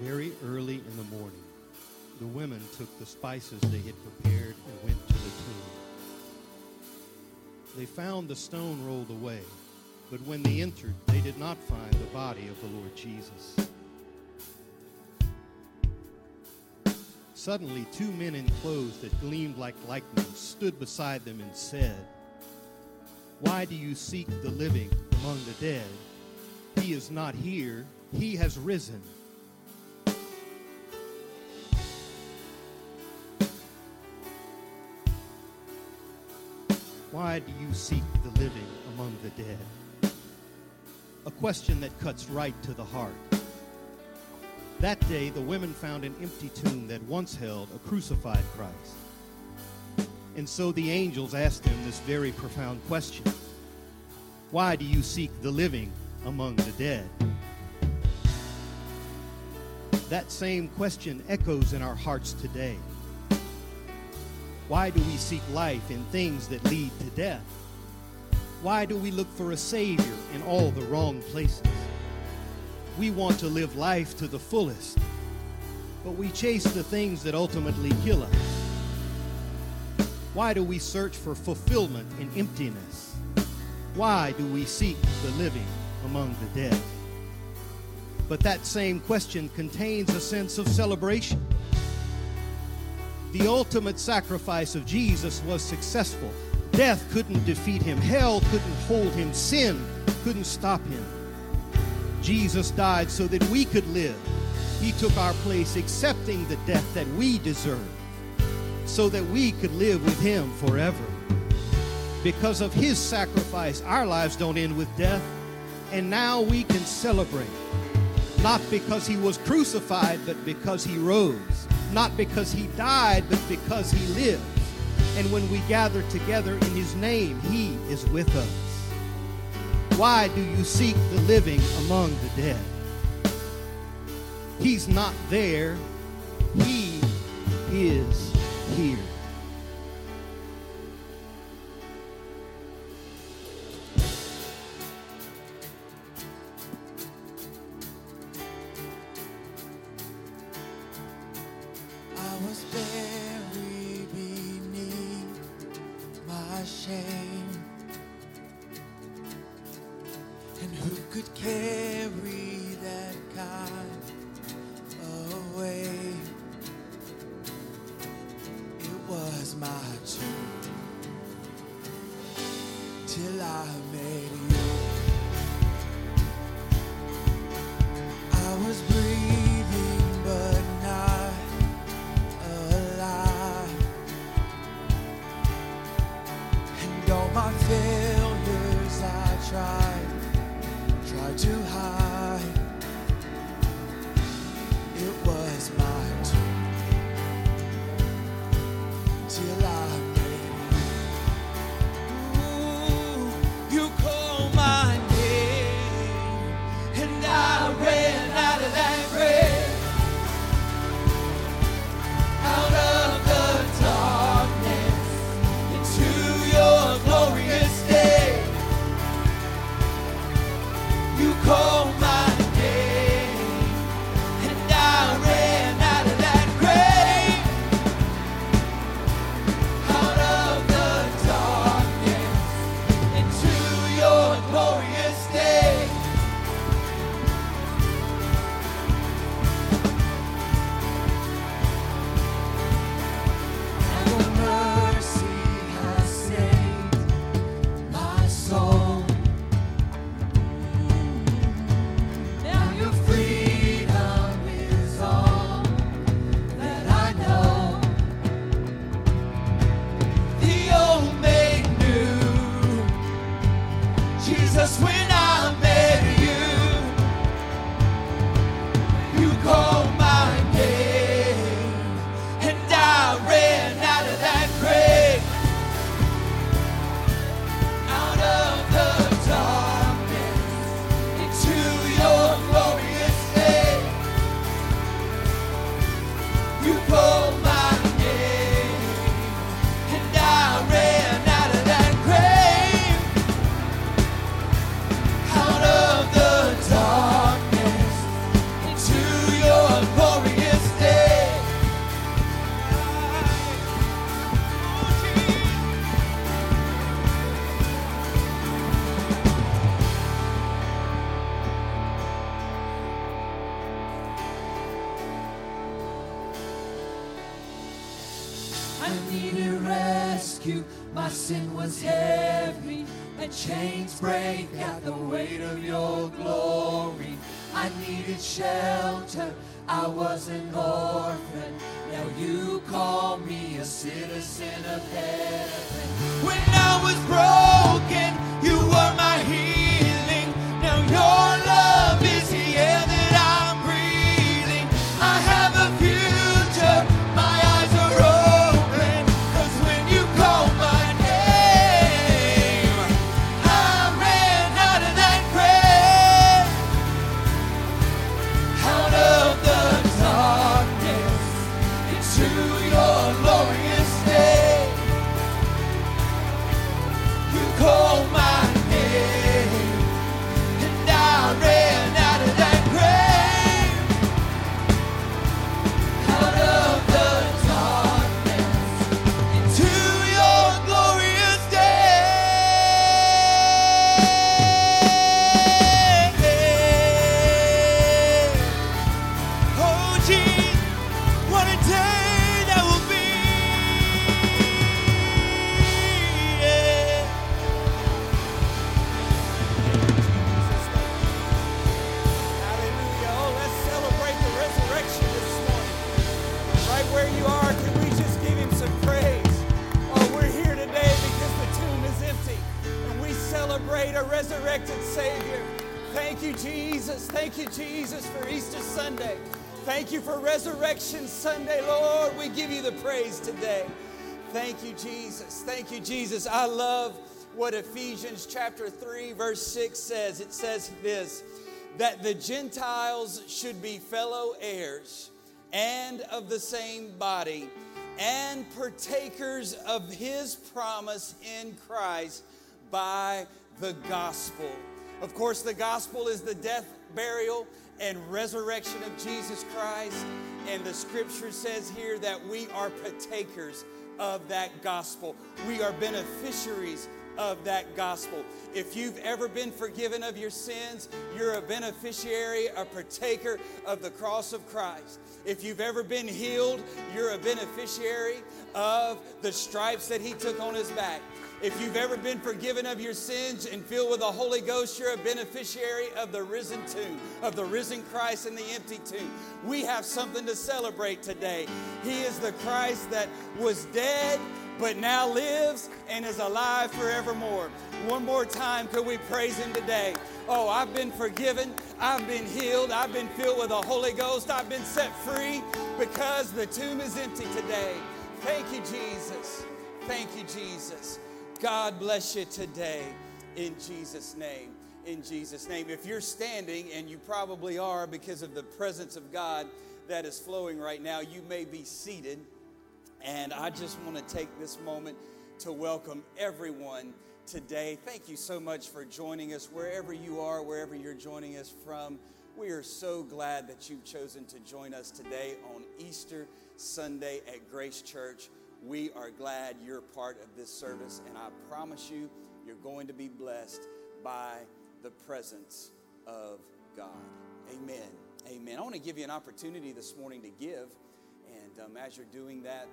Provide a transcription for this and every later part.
Very early in the morning, the women took the spices they had prepared and went to the tomb. They found the stone rolled away, but when they entered, they did not find the body of the Lord Jesus. Suddenly, two men in clothes that gleamed like lightning stood beside them and said, Why do you seek the living among the dead? He is not here, he has risen. Why do you seek the living among the dead? A question that cuts right to the heart. That day, the women found an empty tomb that once held a crucified Christ. And so the angels asked him this very profound question Why do you seek the living among the dead? That same question echoes in our hearts today. Why do we seek life in things that lead to death? Why do we look for a Savior in all the wrong places? We want to live life to the fullest, but we chase the things that ultimately kill us. Why do we search for fulfillment in emptiness? Why do we seek the living among the dead? But that same question contains a sense of celebration. The ultimate sacrifice of Jesus was successful. Death couldn't defeat him, hell couldn't hold him, sin couldn't stop him. Jesus died so that we could live. He took our place, accepting the death that we deserve, so that we could live with him forever. Because of his sacrifice, our lives don't end with death, and now we can celebrate. Not because he was crucified, but because he rose. Not because he died, but because he lives. And when we gather together in his name, he is with us. Why do you seek the living among the dead? He's not there, he is here. Shame. And who could carry that kind away? It was my tomb till I made My sin was heavy and chains break at the weight of your glory. I needed shelter. I was an orphan. Now you call me a citizen of heaven. When I was broken, I love what Ephesians chapter 3, verse 6 says. It says this that the Gentiles should be fellow heirs and of the same body and partakers of his promise in Christ by the gospel. Of course, the gospel is the death, burial, and resurrection of Jesus Christ. And the scripture says here that we are partakers of that gospel. We are beneficiaries of that gospel. If you've ever been forgiven of your sins, you're a beneficiary, a partaker of the cross of Christ. If you've ever been healed, you're a beneficiary of the stripes that He took on His back. If you've ever been forgiven of your sins and filled with the Holy Ghost, you're a beneficiary of the risen tomb, of the risen Christ in the empty tomb. We have something to celebrate today. He is the Christ that was dead but now lives and is alive forevermore. One more time, could we praise him today? Oh, I've been forgiven, I've been healed, I've been filled with the Holy Ghost, I've been set free because the tomb is empty today. Thank you, Jesus. Thank you, Jesus. God bless you today in Jesus' name. In Jesus' name. If you're standing, and you probably are because of the presence of God that is flowing right now, you may be seated. And I just want to take this moment to welcome everyone today. Thank you so much for joining us wherever you are, wherever you're joining us from. We are so glad that you've chosen to join us today on Easter Sunday at Grace Church. We are glad you're part of this service, and I promise you, you're going to be blessed by the presence of God. Amen. Amen. I want to give you an opportunity this morning to give. And um, as you're doing that,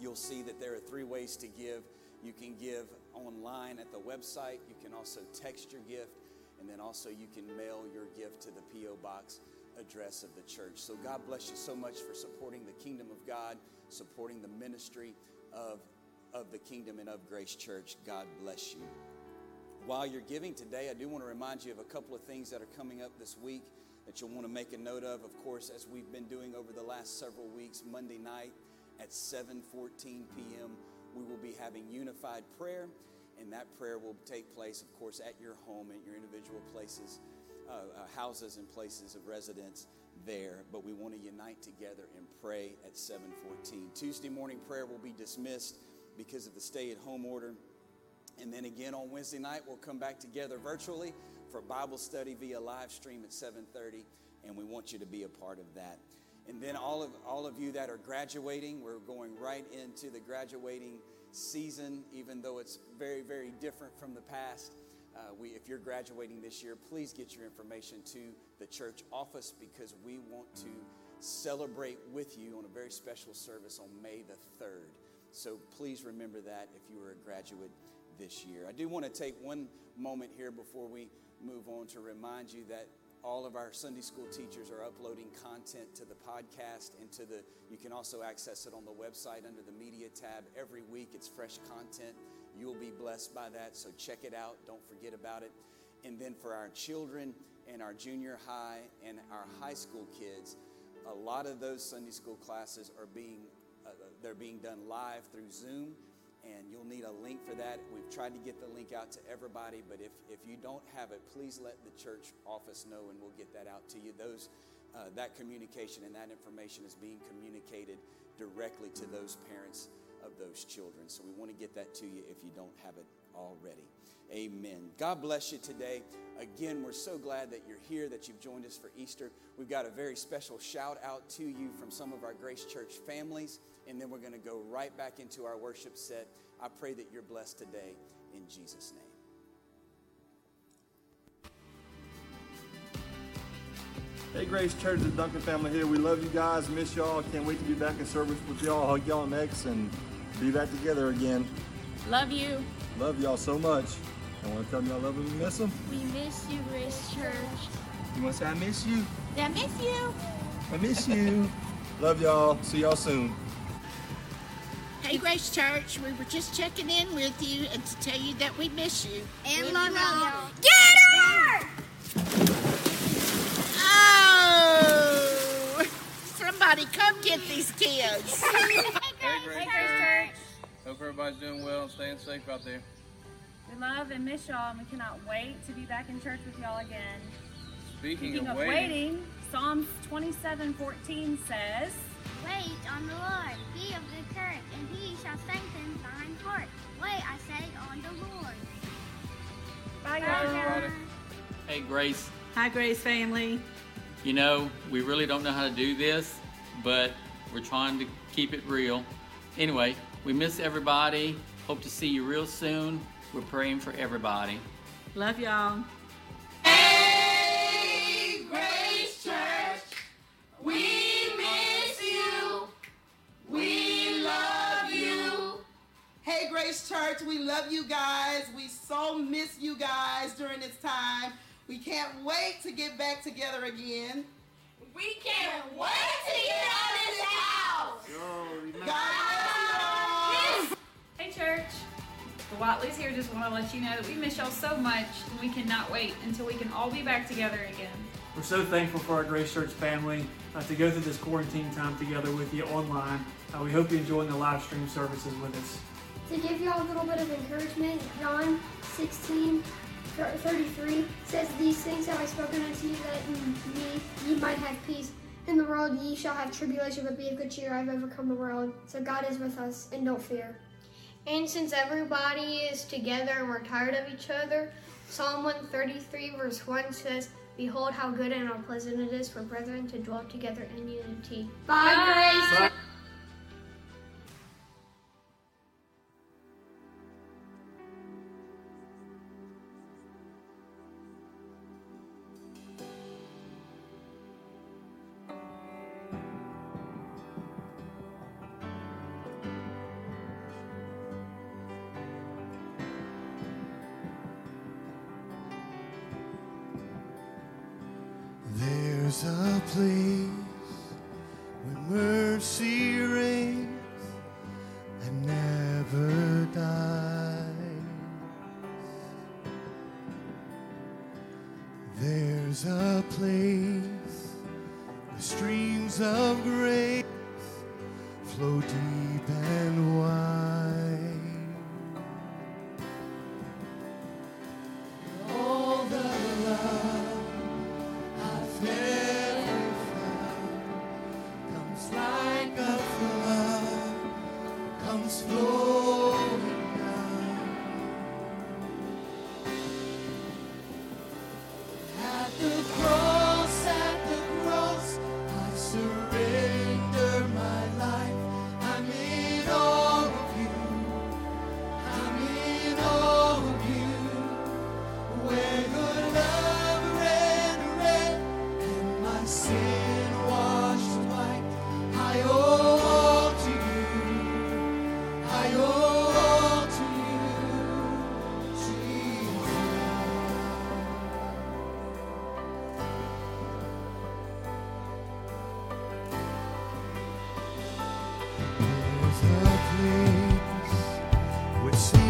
you'll see that there are three ways to give. You can give online at the website, you can also text your gift, and then also you can mail your gift to the P.O. Box address of the church. So God bless you so much for supporting the kingdom of God, supporting the ministry of, of the kingdom and of Grace Church. God bless you. While you're giving today, I do want to remind you of a couple of things that are coming up this week that you'll want to make a note of. Of course, as we've been doing over the last several weeks, Monday night at 7:14 p.m., we will be having unified prayer, and that prayer will take place, of course, at your home, at your individual places, uh, uh, houses and places of residence there. But we want to unite together and pray at 7:14. Tuesday morning prayer will be dismissed because of the stay-at-home order. And then again on Wednesday night, we'll come back together virtually for Bible study via live stream at 7:30, and we want you to be a part of that. And then all of all of you that are graduating, we're going right into the graduating season, even though it's very, very different from the past. Uh, we, if you're graduating this year, please get your information to the church office because we want to celebrate with you on a very special service on May the 3rd. So please remember that if you were a graduate this year. I do want to take one moment here before we move on to remind you that all of our Sunday school teachers are uploading content to the podcast and to the you can also access it on the website under the media tab. Every week it's fresh content. You'll be blessed by that so check it out. Don't forget about it. And then for our children and our junior high and our high school kids a lot of those sunday school classes are being uh, they're being done live through zoom and you'll need a link for that. We've tried to get the link out to everybody, but if, if you don't have it, please let the church office know and we'll get that out to you. Those, uh, that communication and that information is being communicated directly to those parents of those children. So we want to get that to you if you don't have it already. Amen. God bless you today. Again, we're so glad that you're here, that you've joined us for Easter. We've got a very special shout out to you from some of our Grace Church families and then we're going to go right back into our worship set. I pray that you're blessed today in Jesus' name. Hey, Grace Church, the Duncan family here. We love you guys, miss y'all. Can't wait to be back in service with y'all. Hug y'all next and be back together again. Love you. Love y'all so much. I want to tell y'all love them and miss them. We miss you, Grace Church. You want to say I miss you? I miss you. I miss you. love y'all. See y'all soon. Hey, Grace Church, we were just checking in with you and to tell you that we miss you. And we love y'all. Get her! Oh! Somebody come get these kids. Hey, Grace Church. Hope everybody's doing well and staying safe out there. We love and miss y'all, and we cannot wait to be back in church with y'all again. Speaking, Speaking of, of waiting, waiting, Psalms 27:14 says, Wait on the Lord, be of good courage, and he shall strengthen thine heart. Wait, I say, on the Lord. Bye, Bye, guys. everybody. Hey, Grace. Hi, Grace family. You know, we really don't know how to do this, but we're trying to keep it real. Anyway, we miss everybody. Hope to see you real soon. We're praying for everybody. Love y'all. Hey, Grace Church, we miss you. We love you. Hey, Grace Church, we love you guys. We so miss you guys during this time. We can't wait to get back together again. We can't wait to get out of this house. God bless you all. Hey, church. The Watleys here just want to let you know that we miss y'all so much, and we cannot wait until we can all be back together again. We're so thankful for our Grace Church family uh, to go through this quarantine time together with you online. Uh, we hope you're enjoying the live stream services with us. To give y'all a little bit of encouragement, John 16, 33 says, These things have I spoken unto you, that in me ye might have peace. In the world ye shall have tribulation, but be of good cheer, I have overcome the world. So God is with us, and don't fear. And since everybody is together and we're tired of each other, Psalm 133, verse 1 says, Behold how good and how pleasant it is for brethren to dwell together in unity. Bye, Grace. With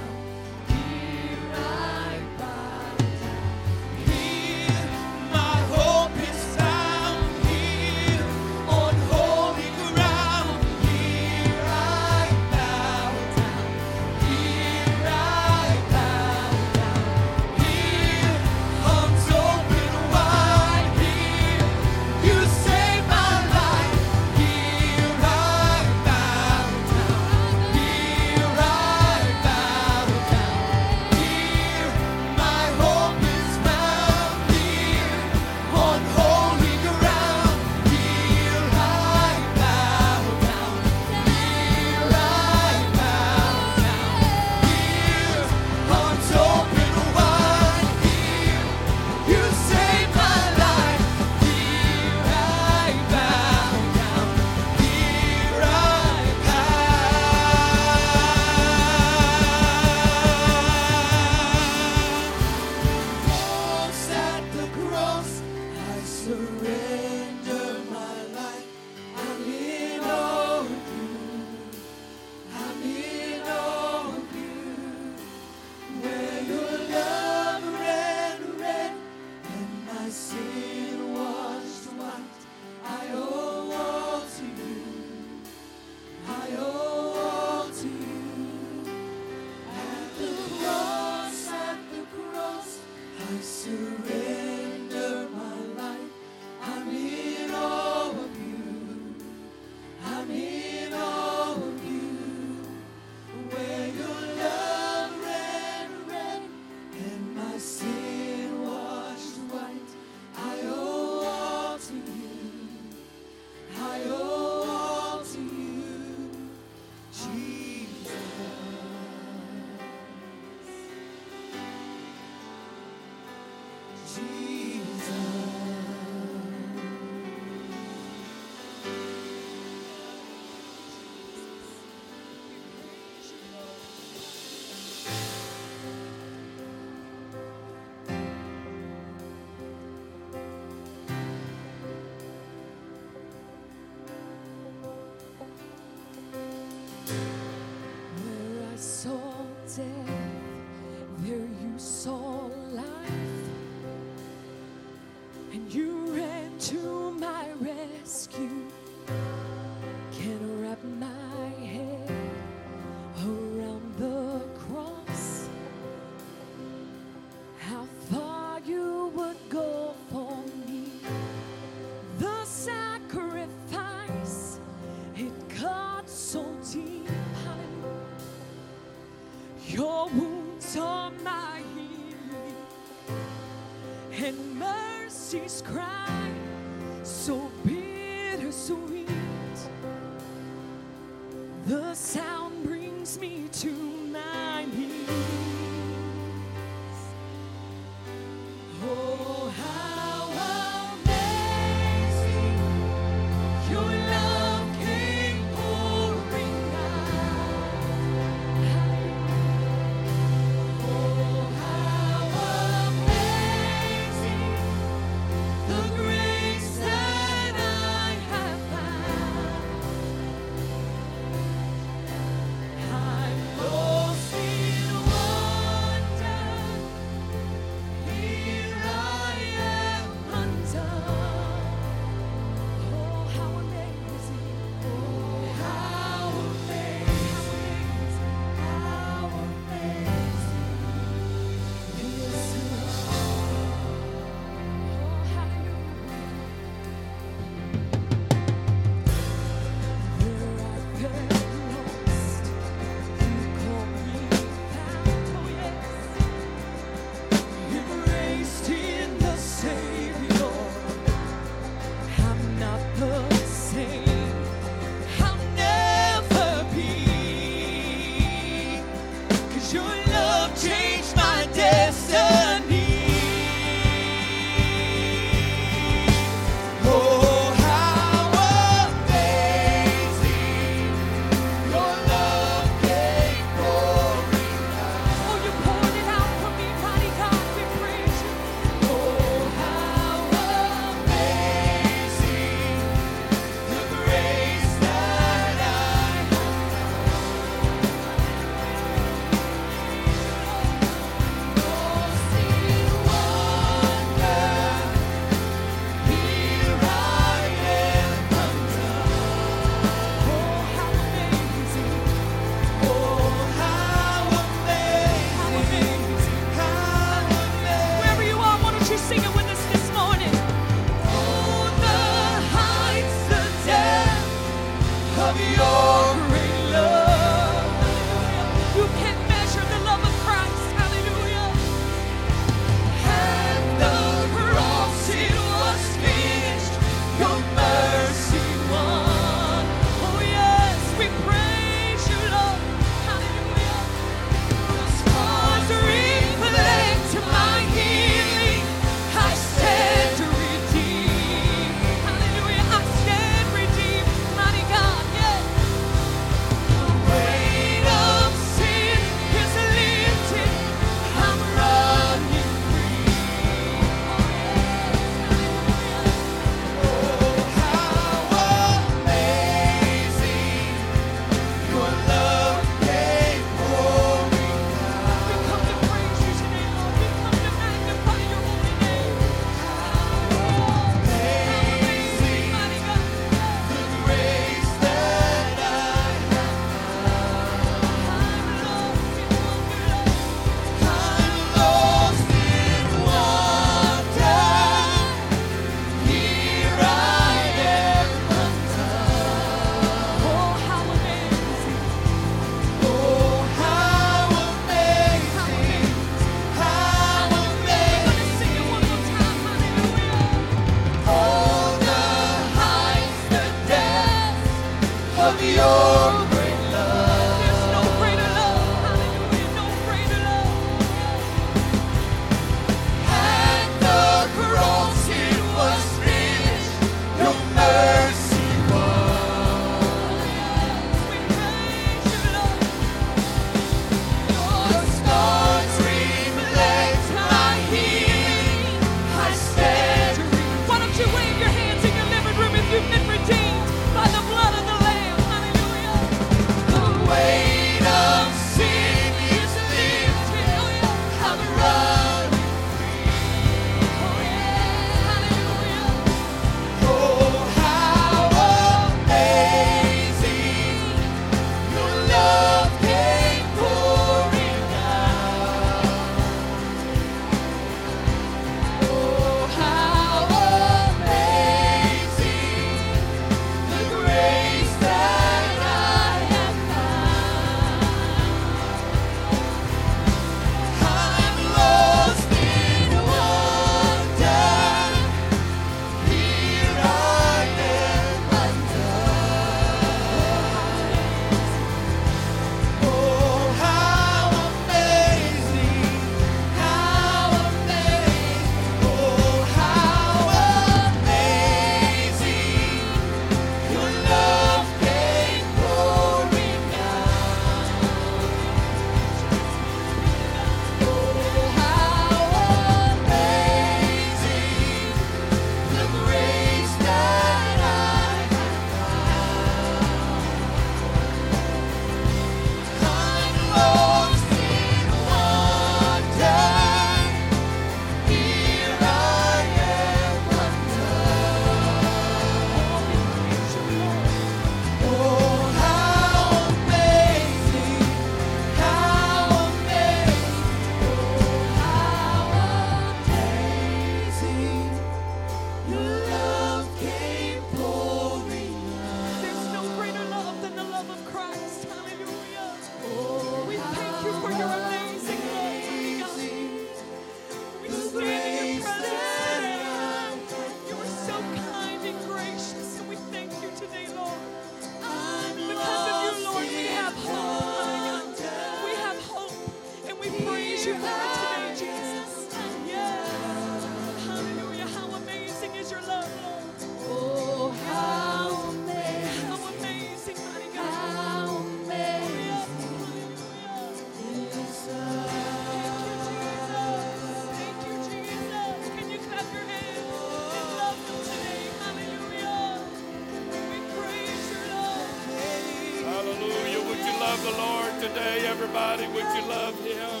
everybody, would you love him?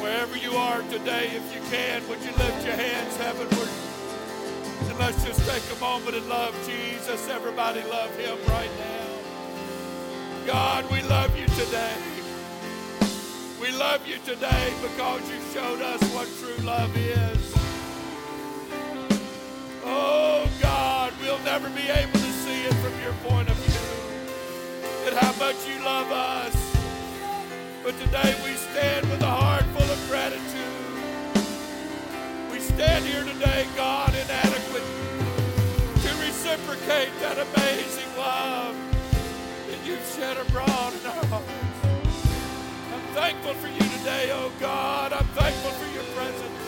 Wherever you are today, if you can, would you lift your hands heavenward? And let's just take a moment and love Jesus. Everybody love him right now. God, we love you today. We love you today because you showed us what true love is. Oh God, we'll never be able to see it from your point of and how much you love us. But today we stand with a heart full of gratitude. We stand here today, God, inadequate to reciprocate that amazing love that you've shed abroad in our hearts. I'm thankful for you today, oh God. I'm thankful for your presence.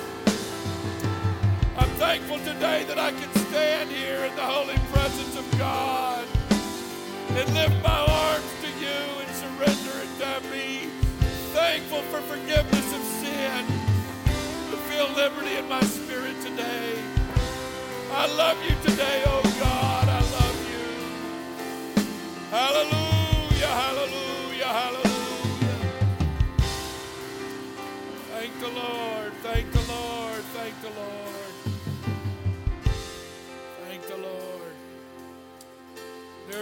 I'm thankful today that I can stand here in the holy presence of God and lift my arms to you and surrender it to me. Thankful for forgiveness of sin. To feel liberty in my spirit today. I love you today, oh God. I love you. Hallelujah,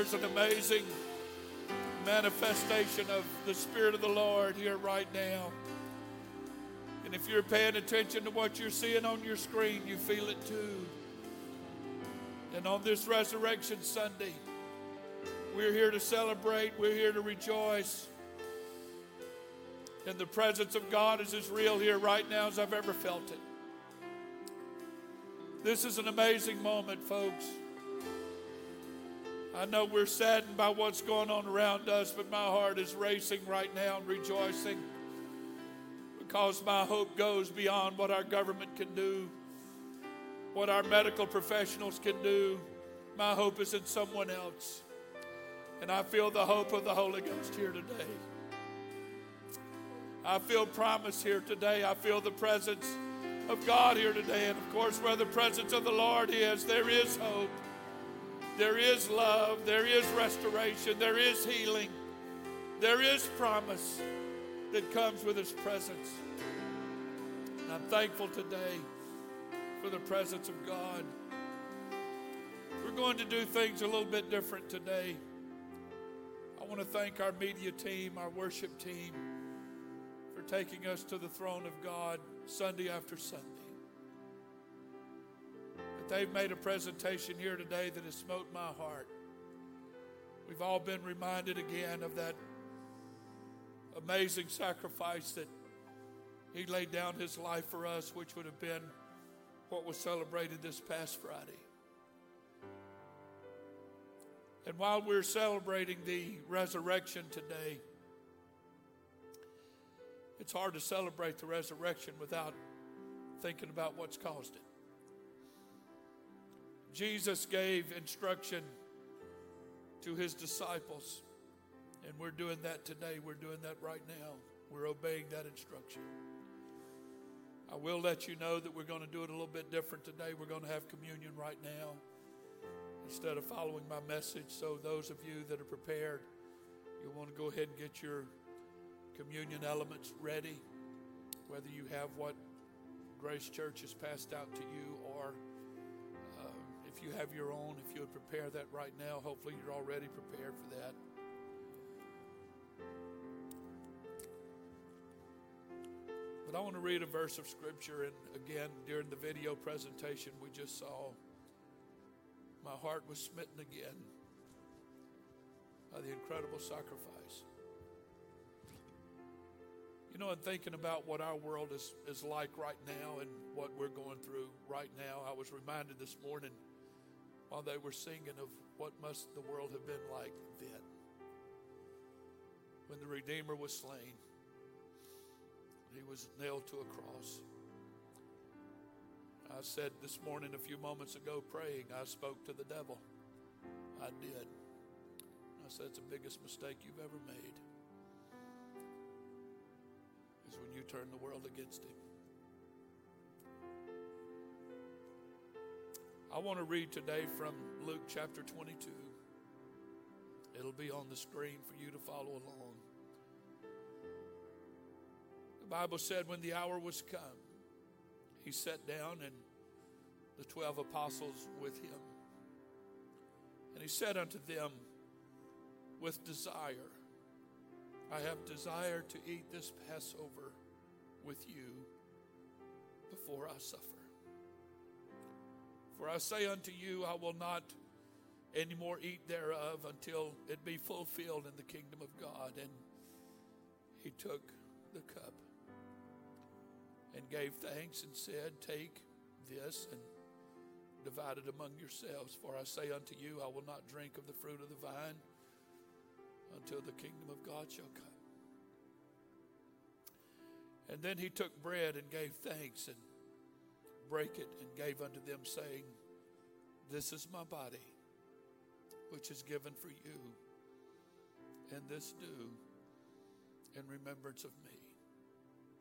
There's an amazing manifestation of the Spirit of the Lord here right now. And if you're paying attention to what you're seeing on your screen, you feel it too. And on this Resurrection Sunday, we're here to celebrate, we're here to rejoice. And the presence of God is as real here right now as I've ever felt it. This is an amazing moment, folks. I know we're saddened by what's going on around us, but my heart is racing right now and rejoicing because my hope goes beyond what our government can do, what our medical professionals can do. My hope is in someone else. And I feel the hope of the Holy Ghost here today. I feel promise here today. I feel the presence of God here today. And of course, where the presence of the Lord is, there is hope. There is love. There is restoration. There is healing. There is promise that comes with His presence. And I'm thankful today for the presence of God. We're going to do things a little bit different today. I want to thank our media team, our worship team, for taking us to the throne of God Sunday after Sunday. But they've made a presentation here today that has smote my heart. We've all been reminded again of that amazing sacrifice that He laid down His life for us, which would have been what was celebrated this past Friday. And while we're celebrating the resurrection today, it's hard to celebrate the resurrection without thinking about what's caused it. Jesus gave instruction to his disciples, and we're doing that today. We're doing that right now. We're obeying that instruction. I will let you know that we're going to do it a little bit different today. We're going to have communion right now instead of following my message. So, those of you that are prepared, you'll want to go ahead and get your communion elements ready, whether you have what Grace Church has passed out to you if you have your own, if you would prepare that right now, hopefully you're already prepared for that. But I want to read a verse of Scripture, and again, during the video presentation we just saw, my heart was smitten again by the incredible sacrifice. You know, in thinking about what our world is, is like right now and what we're going through right now, I was reminded this morning while they were singing of what must the world have been like then when the Redeemer was slain. He was nailed to a cross. I said this morning, a few moments ago, praying, I spoke to the devil. I did. I said, it's the biggest mistake you've ever made is when you turn the world against him. I want to read today from Luke chapter 22 It'll be on the screen for you to follow along. The Bible said when the hour was come, he sat down and the twelve apostles with him. And he said unto them, with desire, I have desired to eat this Passover with you before I suffer. For I say unto you, I will not any more eat thereof until it be fulfilled in the kingdom of God. And he took the cup and gave thanks and said, Take this and divide it among yourselves. For I say unto you, I will not drink of the fruit of the vine until the kingdom of God shall come. And then he took bread and gave thanks and brake it and gave unto them, saying, This is my body, which is given for you, and this do in remembrance of me.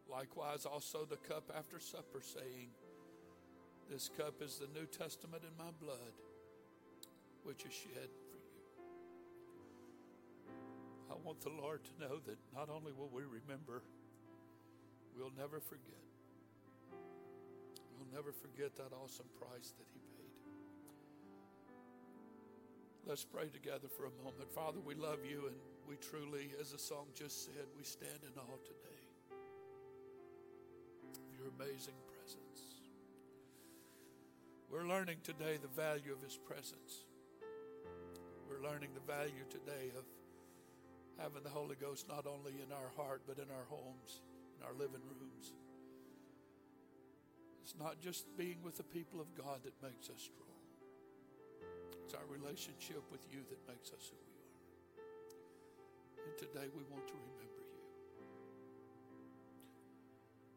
Likewise, also the cup after supper, saying, This cup is the New Testament in my blood, which is shed for you. I want the Lord to know that not only will we remember, we'll never forget. Never forget that awesome price that He paid. Let's pray together for a moment. Father, we love you, and we truly, as the song just said, we stand in awe today of your amazing presence. We're learning today the value of His presence. We're learning the value today of having the Holy Ghost not only in our heart, but in our homes, in our living rooms. It's not just being with the people of God that makes us strong, it's our relationship with you that makes us who we are. And today we want to remember you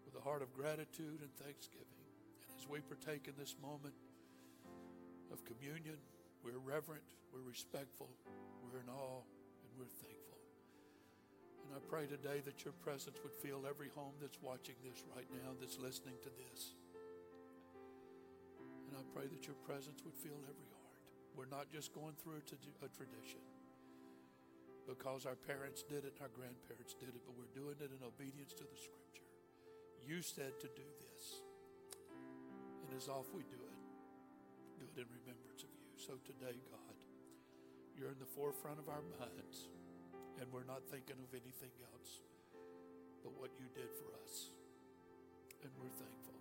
with a heart of gratitude and thanksgiving. And as we partake in this moment of communion, we're reverent, we're respectful, we're in awe, and we're thankful. And I pray today that your presence would fill every home that's watching this right now, that's listening to this. Pray that your presence would fill every heart. We're not just going through a tradition because our parents did it and our grandparents did it, but we're doing it in obedience to the scripture. You said to do this. And as off we do it, do it in remembrance of you. So today, God, you're in the forefront of our minds, and we're not thinking of anything else but what you did for us. And we're thankful.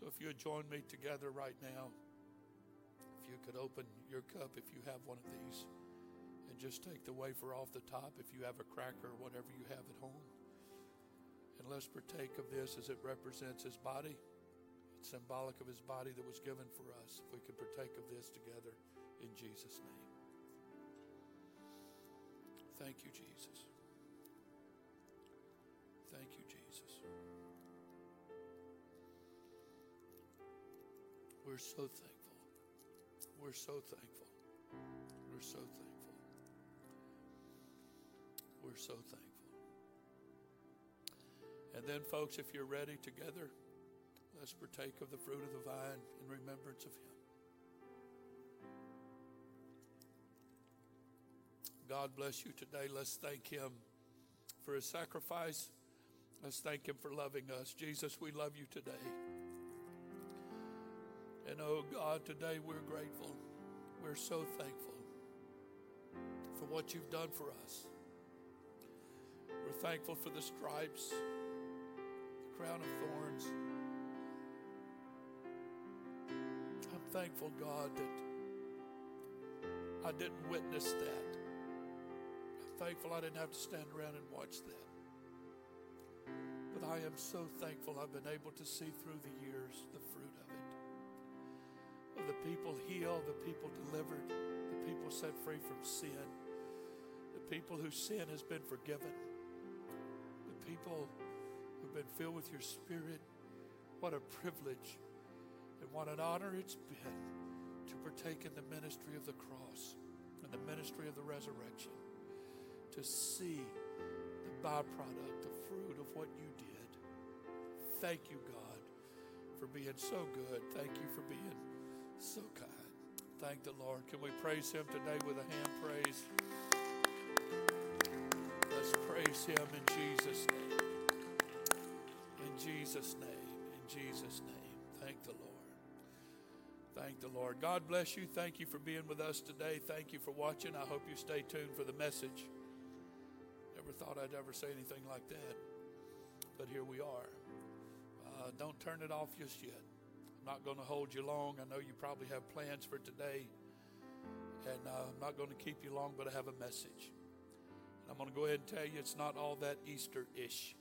So if you join me together right now, if you could open your cup if you have one of these, and just take the wafer off the top if you have a cracker or whatever you have at home. And let's partake of this as it represents his body. It's symbolic of his body that was given for us. If we could partake of this together in Jesus' name. Thank you, Jesus. We're so thankful. We're so thankful. We're so thankful. We're so thankful. And then, folks, if you're ready together, let's partake of the fruit of the vine in remembrance of Him. God bless you today. Let's thank Him for His sacrifice. Let's thank Him for loving us. Jesus, we love you today. And oh God, today we're grateful. We're so thankful for what you've done for us. We're thankful for the stripes, the crown of thorns. I'm thankful, God, that I didn't witness that. I'm thankful I didn't have to stand around and watch that. But I am so thankful I've been able to see through the years the fruit of it the people healed, the people delivered, the people set free from sin, the people whose sin has been forgiven, the people who've been filled with your spirit. What a privilege and what an honor it's been to partake in the ministry of the cross and the ministry of the resurrection, to see the byproduct, the fruit of what you did. Thank you, God, for being so good. Thank you for being so kind. Thank the Lord. Can we praise Him today with a hand praise? Let's praise Him in Jesus' name. In Jesus' name. In Jesus' name. Thank the Lord. Thank the Lord. God bless you. Thank you for being with us today. Thank you for watching. I hope you stay tuned for the message. Never thought I'd ever say anything like that, but here we are. Uh, don't turn it off just yet. I'm not going to hold you long. I know you probably have plans for today, and uh, I'm not going to keep you long, but I have a message. And I'm going to go ahead and tell you it's not all that Easter ish.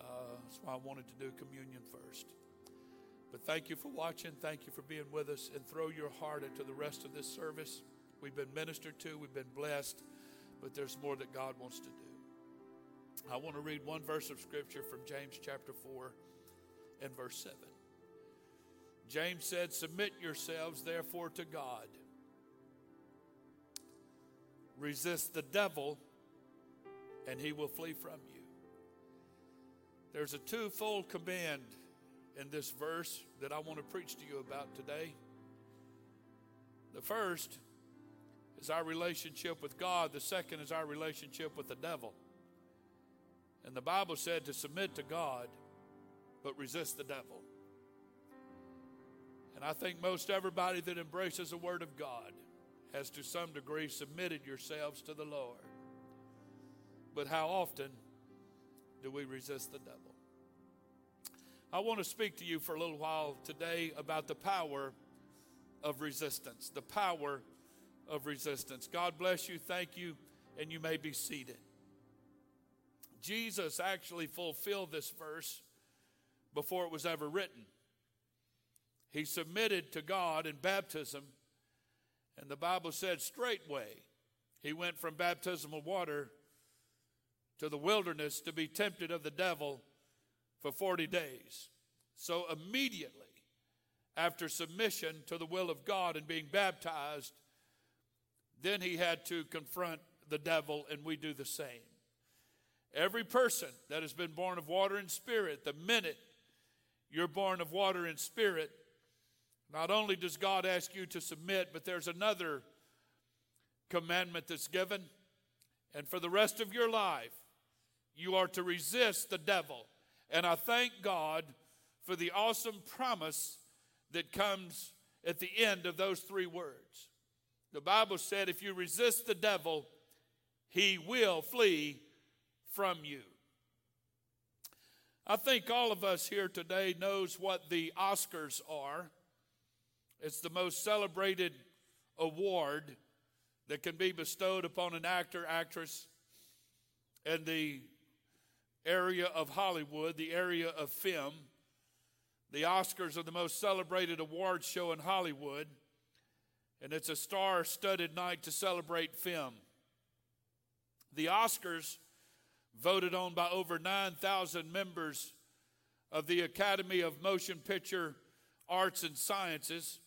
Uh, that's why I wanted to do communion first. But thank you for watching. Thank you for being with us. And throw your heart into the rest of this service. We've been ministered to, we've been blessed, but there's more that God wants to do. I want to read one verse of Scripture from James chapter 4 and verse 7. James said, Submit yourselves therefore to God. Resist the devil, and he will flee from you. There's a twofold command in this verse that I want to preach to you about today. The first is our relationship with God, the second is our relationship with the devil. And the Bible said to submit to God, but resist the devil. And I think most everybody that embraces the Word of God has to some degree submitted yourselves to the Lord. But how often do we resist the devil? I want to speak to you for a little while today about the power of resistance. The power of resistance. God bless you. Thank you. And you may be seated. Jesus actually fulfilled this verse before it was ever written. He submitted to God in baptism, and the Bible said straightway he went from baptism of water to the wilderness to be tempted of the devil for 40 days. So immediately after submission to the will of God and being baptized, then he had to confront the devil, and we do the same. Every person that has been born of water and spirit, the minute you're born of water and spirit, not only does God ask you to submit, but there's another commandment that's given. And for the rest of your life, you are to resist the devil. And I thank God for the awesome promise that comes at the end of those three words. The Bible said, if you resist the devil, he will flee from you. I think all of us here today knows what the Oscars are. It's the most celebrated award that can be bestowed upon an actor, actress, in the area of Hollywood, the area of film. The Oscars are the most celebrated award show in Hollywood, and it's a star studded night to celebrate film. The Oscars, voted on by over 9,000 members of the Academy of Motion Picture Arts and Sciences,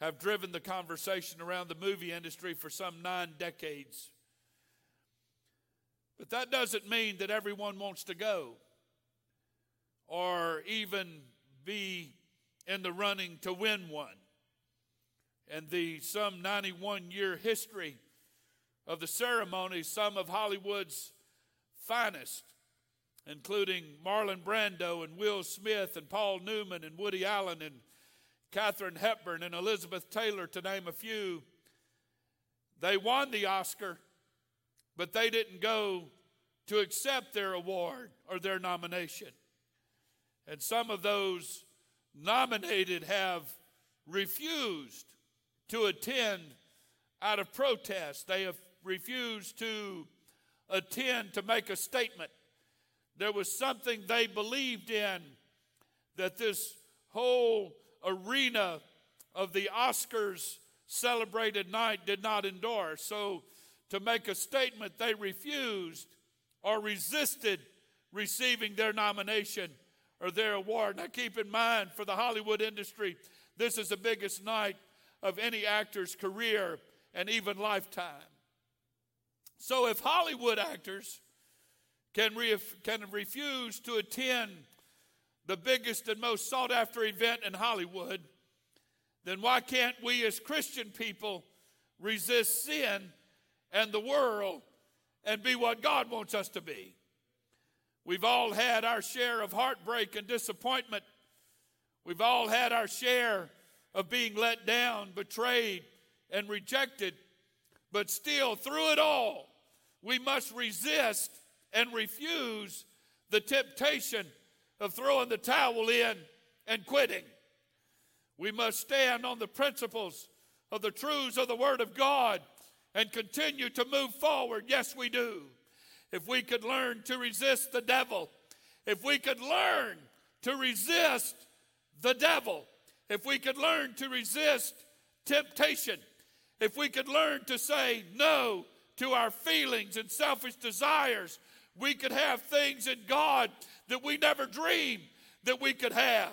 have driven the conversation around the movie industry for some nine decades. But that doesn't mean that everyone wants to go or even be in the running to win one. And the some 91 year history of the ceremony, some of Hollywood's finest, including Marlon Brando and Will Smith and Paul Newman and Woody Allen and Katharine Hepburn and Elizabeth Taylor, to name a few. They won the Oscar, but they didn't go to accept their award or their nomination. And some of those nominated have refused to attend out of protest. They have refused to attend to make a statement. There was something they believed in that this whole arena of the Oscars celebrated night did not endorse. So, to make a statement, they refused or resisted receiving their nomination or their award. Now, keep in mind, for the Hollywood industry, this is the biggest night of any actor's career and even lifetime. So, if Hollywood actors can, re- can refuse to attend the biggest and most sought after event in Hollywood, then why can't we as Christian people resist sin and the world and be what God wants us to be? We've all had our share of heartbreak and disappointment. We've all had our share of being let down, betrayed, and rejected. But still, through it all, we must resist and refuse the temptation of throwing the towel in and quitting. We must stand on the principles of the truths of the Word of God and continue to move forward. Yes, we do. If we could learn to resist the devil, if we could learn to resist the devil, if we could learn to resist temptation, if we could learn to say no to our feelings and selfish desires, we could have things in God that we never dreamed that we could have.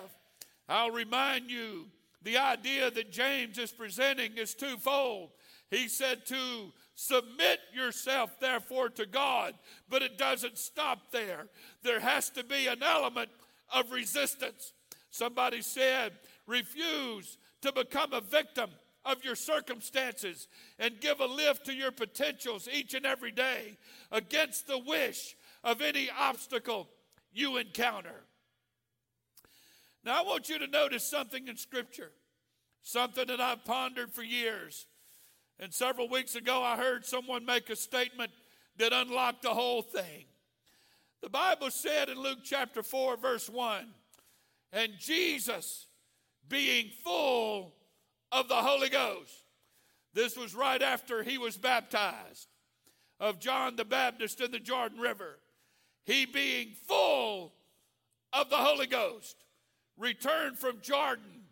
I'll remind you the idea that James is presenting is twofold. He said to submit yourself, therefore, to God, but it doesn't stop there. There has to be an element of resistance. Somebody said, refuse to become a victim of your circumstances and give a lift to your potentials each and every day against the wish of any obstacle you encounter. Now, I want you to notice something in Scripture, something that I've pondered for years. And several weeks ago, I heard someone make a statement that unlocked the whole thing. The Bible said in Luke chapter 4, verse 1 and Jesus being full of the Holy Ghost. This was right after he was baptized of John the Baptist in the Jordan River. He being full of the Holy Ghost returned from Jordan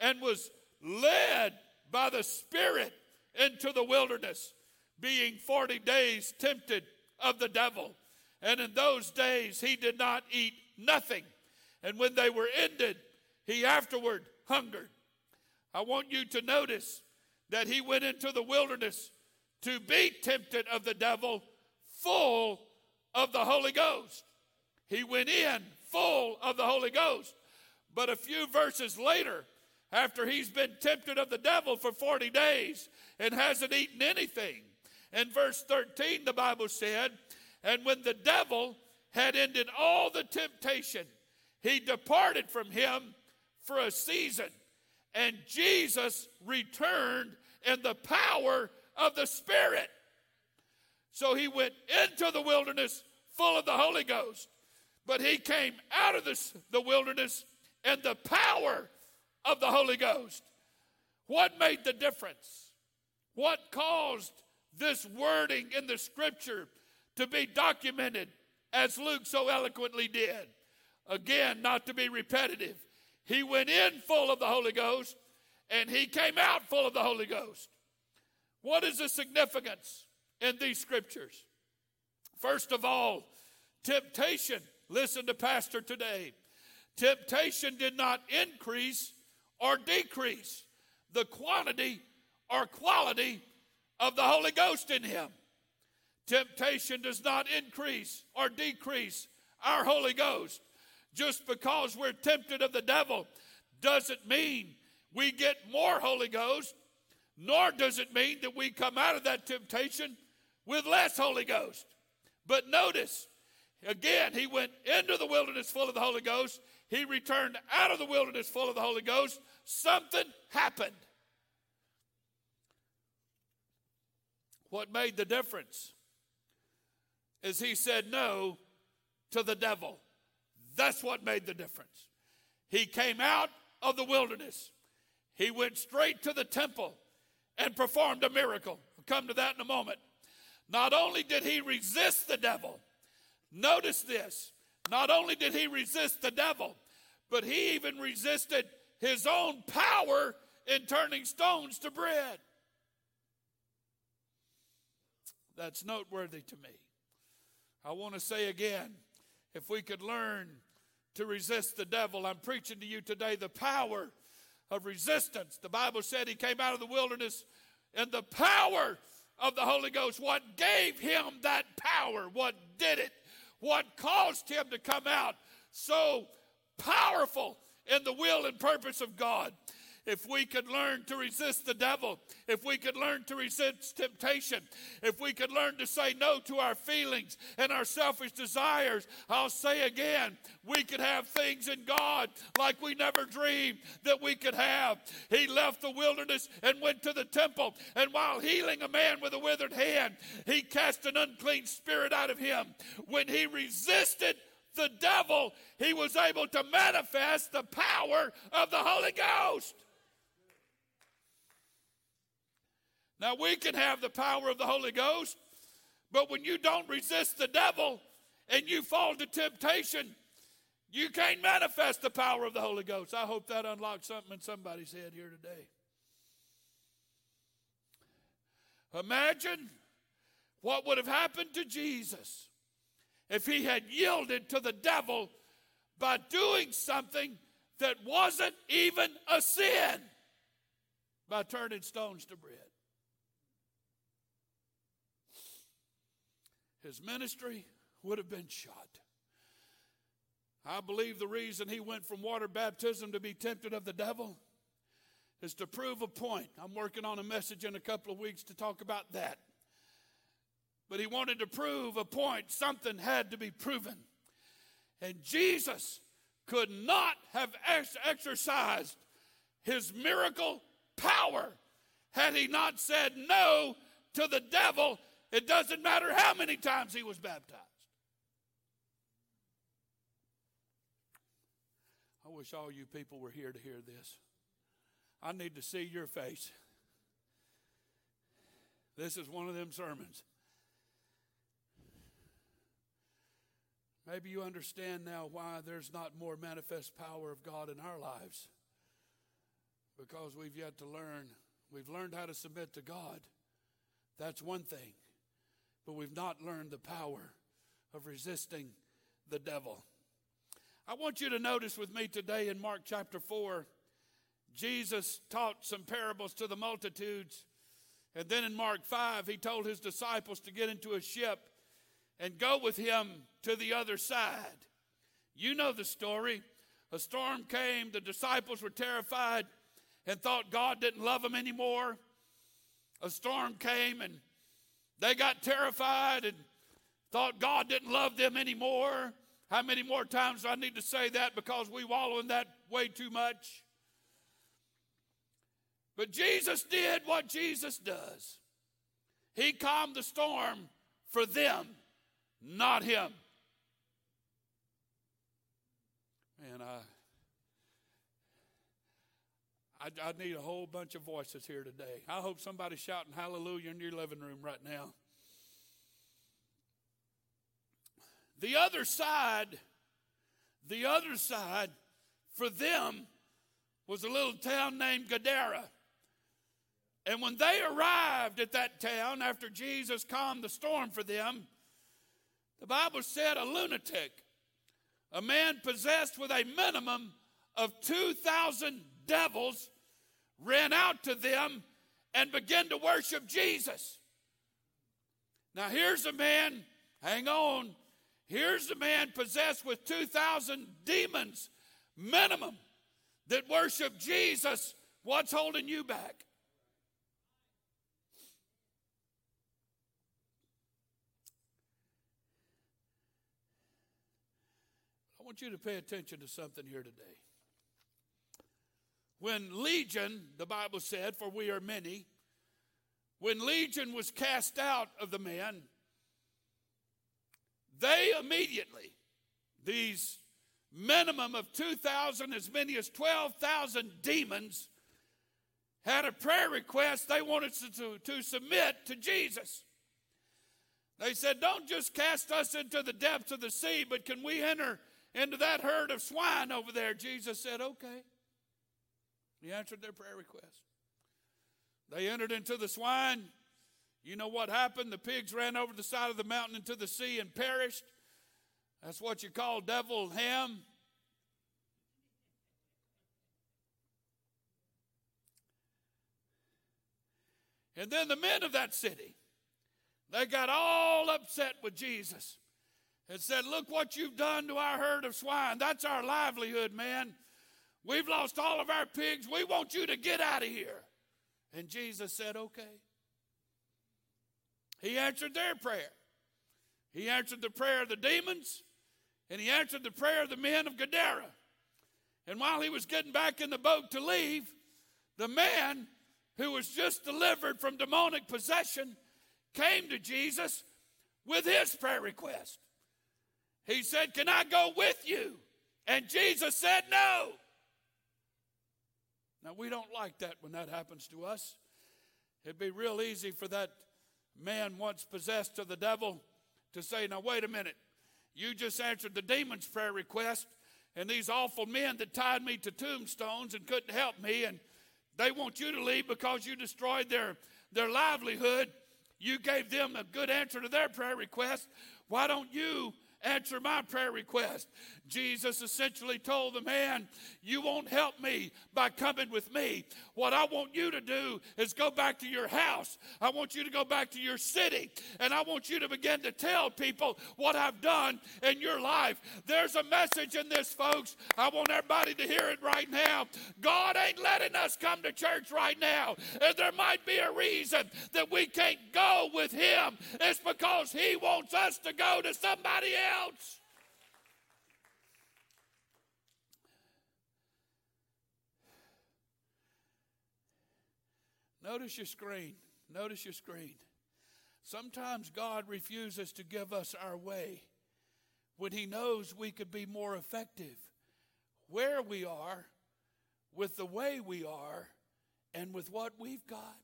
and was led by the Spirit into the wilderness, being 40 days tempted of the devil. And in those days he did not eat nothing. And when they were ended, he afterward hungered. I want you to notice that he went into the wilderness to be tempted of the devil, full of the Holy Ghost. He went in full of the Holy Ghost. But a few verses later, after he's been tempted of the devil for 40 days and hasn't eaten anything, in verse 13, the Bible said, And when the devil had ended all the temptation, he departed from him for a season. And Jesus returned in the power of the Spirit. So he went into the wilderness full of the Holy Ghost. But he came out of this, the wilderness in the power of the Holy Ghost. What made the difference? What caused this wording in the scripture to be documented as Luke so eloquently did? Again, not to be repetitive. He went in full of the Holy Ghost and he came out full of the Holy Ghost. What is the significance in these scriptures? First of all, temptation. Listen to Pastor today. Temptation did not increase or decrease the quantity or quality of the Holy Ghost in him. Temptation does not increase or decrease our Holy Ghost. Just because we're tempted of the devil doesn't mean we get more Holy Ghost, nor does it mean that we come out of that temptation with less Holy Ghost. But notice, again, he went into the wilderness full of the Holy Ghost. He returned out of the wilderness full of the Holy Ghost. Something happened. What made the difference is he said no to the devil. That's what made the difference. He came out of the wilderness. He went straight to the temple and performed a miracle. We'll come to that in a moment. Not only did he resist the devil, notice this, not only did he resist the devil, but he even resisted his own power in turning stones to bread. That's noteworthy to me. I want to say again if we could learn to resist the devil. I'm preaching to you today the power of resistance. The Bible said he came out of the wilderness in the power of the Holy Ghost. What gave him that power? What did it? What caused him to come out so powerful in the will and purpose of God? If we could learn to resist the devil, if we could learn to resist temptation, if we could learn to say no to our feelings and our selfish desires, I'll say again, we could have things in God like we never dreamed that we could have. He left the wilderness and went to the temple, and while healing a man with a withered hand, he cast an unclean spirit out of him. When he resisted the devil, he was able to manifest the power of the Holy Ghost. Now, we can have the power of the Holy Ghost, but when you don't resist the devil and you fall to temptation, you can't manifest the power of the Holy Ghost. I hope that unlocks something in somebody's head here today. Imagine what would have happened to Jesus if he had yielded to the devil by doing something that wasn't even a sin by turning stones to bread. His ministry would have been shot. I believe the reason he went from water baptism to be tempted of the devil is to prove a point. I'm working on a message in a couple of weeks to talk about that. But he wanted to prove a point. Something had to be proven. And Jesus could not have ex- exercised his miracle power had he not said no to the devil. It doesn't matter how many times he was baptized. I wish all you people were here to hear this. I need to see your face. This is one of them sermons. Maybe you understand now why there's not more manifest power of God in our lives. Because we've yet to learn. We've learned how to submit to God. That's one thing. But we've not learned the power of resisting the devil. I want you to notice with me today in Mark chapter 4, Jesus taught some parables to the multitudes. And then in Mark 5, he told his disciples to get into a ship and go with him to the other side. You know the story. A storm came, the disciples were terrified and thought God didn't love them anymore. A storm came and they got terrified and thought God didn't love them anymore. How many more times do I need to say that because we wallow in that way too much? But Jesus did what Jesus does. He calmed the storm for them not him. Man, I, I, I need a whole bunch of voices here today. I hope somebody's shouting hallelujah in your living room right now. The other side, the other side for them was a little town named Gadara. And when they arrived at that town after Jesus calmed the storm for them, the Bible said a lunatic, a man possessed with a minimum of 2,000 devils, ran out to them and began to worship Jesus. Now, here's a man, hang on, here's a man possessed with 2,000 demons, minimum, that worship Jesus. What's holding you back? I want you to pay attention to something here today. When Legion, the Bible said, for we are many, when Legion was cast out of the man, they immediately, these minimum of 2,000, as many as 12,000 demons, had a prayer request they wanted to, to submit to Jesus. They said, Don't just cast us into the depths of the sea, but can we enter into that herd of swine over there. Jesus said, Okay. He answered their prayer request. They entered into the swine. You know what happened? The pigs ran over the side of the mountain into the sea and perished. That's what you call devil ham. And then the men of that city, they got all upset with Jesus and said, Look what you've done to our herd of swine. That's our livelihood, man. We've lost all of our pigs. We want you to get out of here. And Jesus said, Okay. He answered their prayer. He answered the prayer of the demons, and he answered the prayer of the men of Gadara. And while he was getting back in the boat to leave, the man who was just delivered from demonic possession came to Jesus with his prayer request. He said, Can I go with you? And Jesus said, No. Now, we don't like that when that happens to us. It'd be real easy for that man once possessed of the devil to say, Now, wait a minute. You just answered the demon's prayer request, and these awful men that tied me to tombstones and couldn't help me, and they want you to leave because you destroyed their, their livelihood. You gave them a good answer to their prayer request. Why don't you answer my prayer request. Jesus essentially told the man, You won't help me by coming with me. What I want you to do is go back to your house. I want you to go back to your city. And I want you to begin to tell people what I've done in your life. There's a message in this, folks. I want everybody to hear it right now. God ain't letting us come to church right now. And there might be a reason that we can't go with Him. It's because He wants us to go to somebody else. Notice your screen. Notice your screen. Sometimes God refuses to give us our way when He knows we could be more effective where we are, with the way we are, and with what we've got.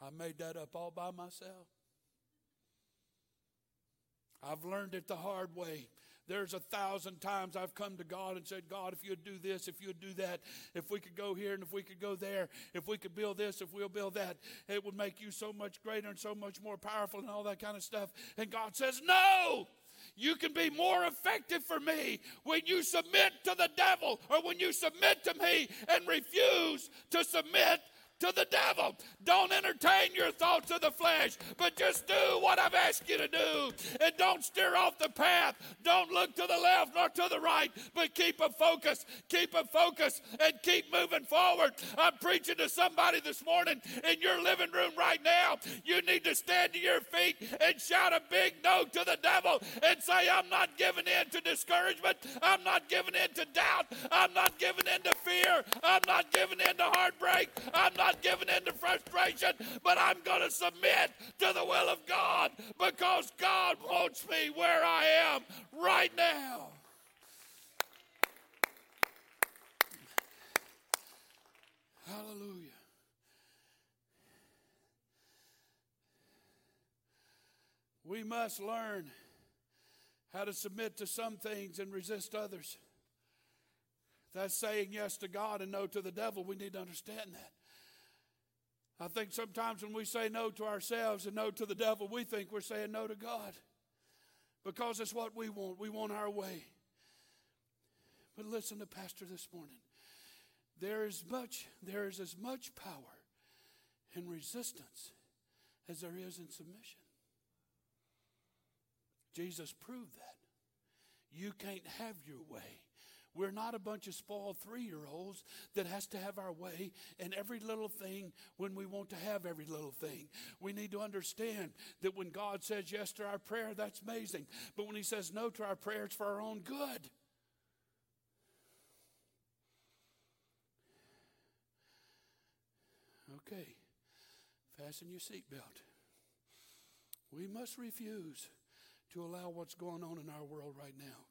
I made that up all by myself. I've learned it the hard way. There's a thousand times I've come to God and said, God, if you'd do this, if you'd do that, if we could go here and if we could go there, if we could build this, if we'll build that, it would make you so much greater and so much more powerful and all that kind of stuff. And God says, No! You can be more effective for me when you submit to the devil or when you submit to me and refuse to submit to the devil. Don't entertain your thoughts of the flesh, but just do what I've asked you to do. And don't steer off the path. Don't look to the left nor to the right, but keep a focus. Keep a focus and keep moving forward. I'm preaching to somebody this morning in your living room right now. You need to stand to your feet and shout a big no to the devil and say, I'm not giving in to discouragement. I'm not giving in to doubt. I'm not giving in to fear. I'm not giving in to heartbreak. I'm not not giving in to frustration, but I'm going to submit to the will of God because God wants me where I am right now. Hallelujah. We must learn how to submit to some things and resist others. That's saying yes to God and no to the devil. We need to understand that. I think sometimes when we say no to ourselves and no to the devil, we think we're saying no to God because it's what we want. We want our way. But listen to Pastor this morning. There is much, there is as much power in resistance as there is in submission. Jesus proved that. You can't have your way we're not a bunch of spoiled three year olds that has to have our way in every little thing when we want to have every little thing. We need to understand that when God says yes to our prayer, that's amazing. But when He says no to our prayer, it's for our own good. Okay, fasten your seatbelt. We must refuse to allow what's going on in our world right now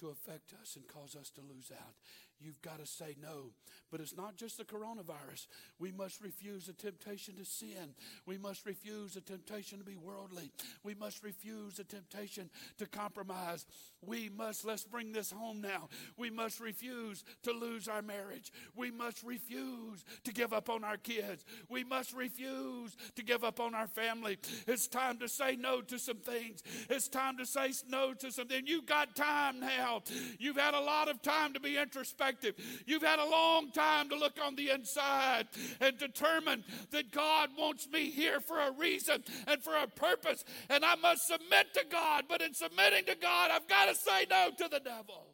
to affect us and cause us to lose out. You've got to say no. But it's not just the coronavirus. We must refuse the temptation to sin. We must refuse the temptation to be worldly. We must refuse the temptation to compromise. We must, let's bring this home now. We must refuse to lose our marriage. We must refuse to give up on our kids. We must refuse to give up on our family. It's time to say no to some things. It's time to say no to something. You've got time now. You've had a lot of time to be introspective perspective. You've had a long time to look on the inside and determine that God wants me here for a reason and for a purpose, and I must submit to God. But in submitting to God, I've got to say no to the devil.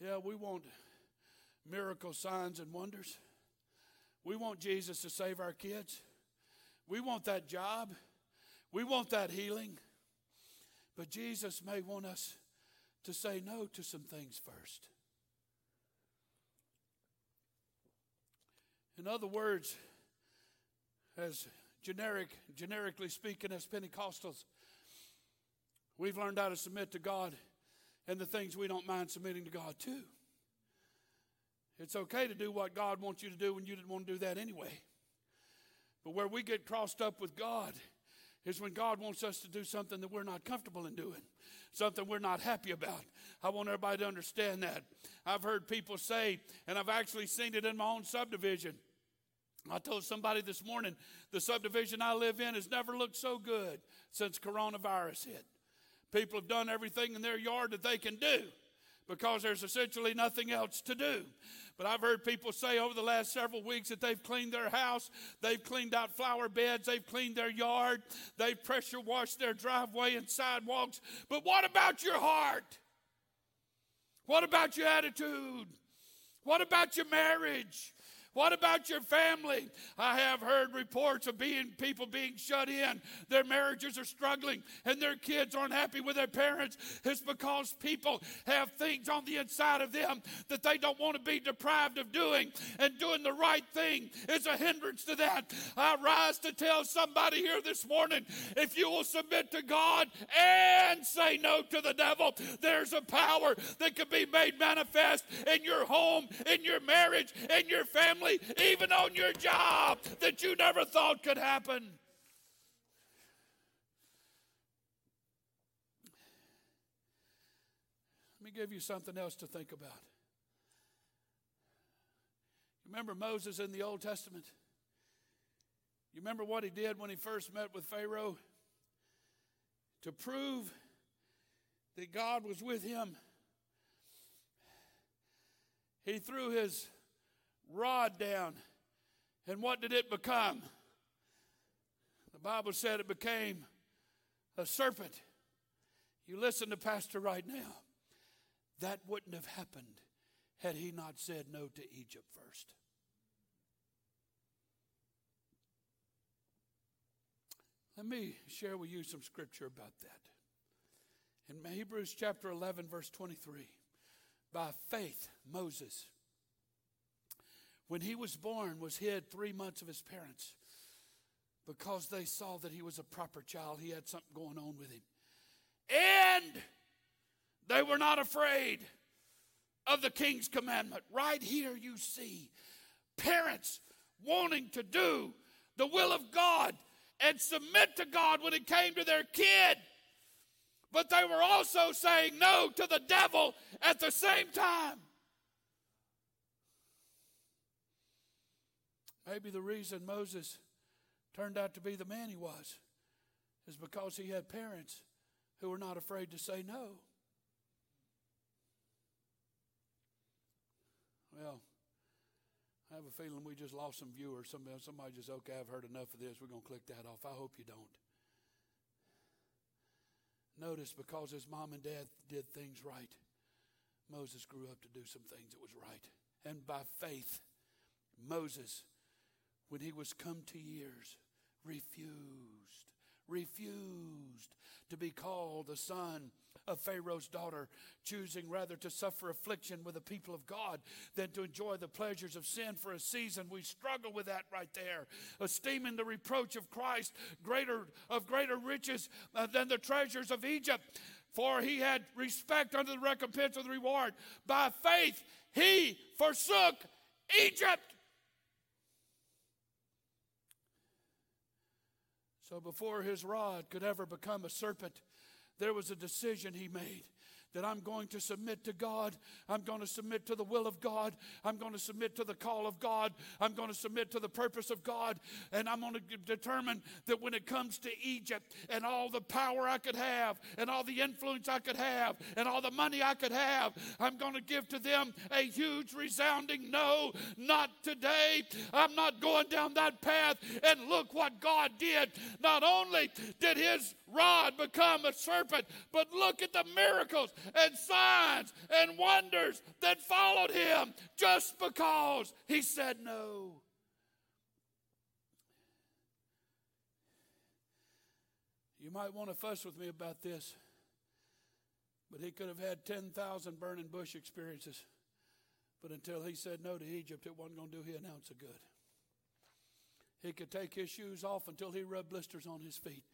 Yeah, we want miracle signs and wonders. We want Jesus to save our kids. We want that job. We want that healing. But Jesus may want us to say no to some things first. In other words, as generic, generically speaking, as Pentecostals, we've learned how to submit to God and the things we don't mind submitting to God to. It's okay to do what God wants you to do when you didn't want to do that anyway. But where we get crossed up with God is when God wants us to do something that we're not comfortable in doing, something we're not happy about. I want everybody to understand that. I've heard people say, and I've actually seen it in my own subdivision. I told somebody this morning the subdivision I live in has never looked so good since coronavirus hit. People have done everything in their yard that they can do because there's essentially nothing else to do. But I've heard people say over the last several weeks that they've cleaned their house, they've cleaned out flower beds, they've cleaned their yard, they've pressure washed their driveway and sidewalks. But what about your heart? What about your attitude? What about your marriage? What about your family? I have heard reports of being people being shut in. Their marriages are struggling and their kids aren't happy with their parents. It's because people have things on the inside of them that they don't want to be deprived of doing. And doing the right thing is a hindrance to that. I rise to tell somebody here this morning if you will submit to God and say no to the devil, there's a power that can be made manifest in your home, in your marriage, in your family family, even on your job that you never thought could happen. Let me give you something else to think about. Remember Moses in the Old Testament? You remember what he did when he first met with Pharaoh? To prove that God was with him, he threw his rod down. And what did it become? The Bible said it became a serpent. You listen to Pastor right now. That wouldn't have happened had he not said no to Egypt first. Let me share with you some scripture about that. In Hebrews chapter 11, verse 23, by faith, Moses when he was born, was hid three months of his parents because they saw that he was a proper child. He had something going on with him. And they were not afraid of the king's commandment. Right here, you see parents wanting to do the will of God and submit to God when it came to their kid. But they were also saying no to the devil at the same time. Maybe the reason Moses turned out to be the man he was is because he had parents who were not afraid to say no. Well, I have a feeling we just lost some viewers. Somebody, somebody just, okay, I've heard enough of this. We're going to click that off. I hope you don't. Notice because his mom and dad did things right, Moses grew up to do some things that was right. And by faith, Moses when he was come to years, refused, refused to be called the son of Pharaoh's daughter, choosing rather to suffer affliction with the people of God than to enjoy the pleasures of sin for a season. We struggle with that right there. Esteeming the reproach of Christ greater of greater riches uh, than the treasures of Egypt. For he had respect unto the recompense of the reward. By faith he forsook Egypt So before his rod could ever become a serpent, there was a decision he made that I'm going to submit to God. I'm going to submit to the will of God. I'm going to submit to the call of God. I'm going to submit to the purpose of God. And I'm going to determine that when it comes to Egypt and all the power I could have and all the influence I could have and all the money I could have, I'm going to give to them a huge resounding no, not today. I'm not going down that path. And look what God did. Not only did his rod become a serpent, but look at the miracles and signs and wonders that followed him just because he said no. You might want to fuss with me about this, but he could have had 10,000 burning bush experiences. But until he said no to Egypt, it wasn't going to do him an ounce of good. He could take his shoes off until he rubbed blisters on his feet,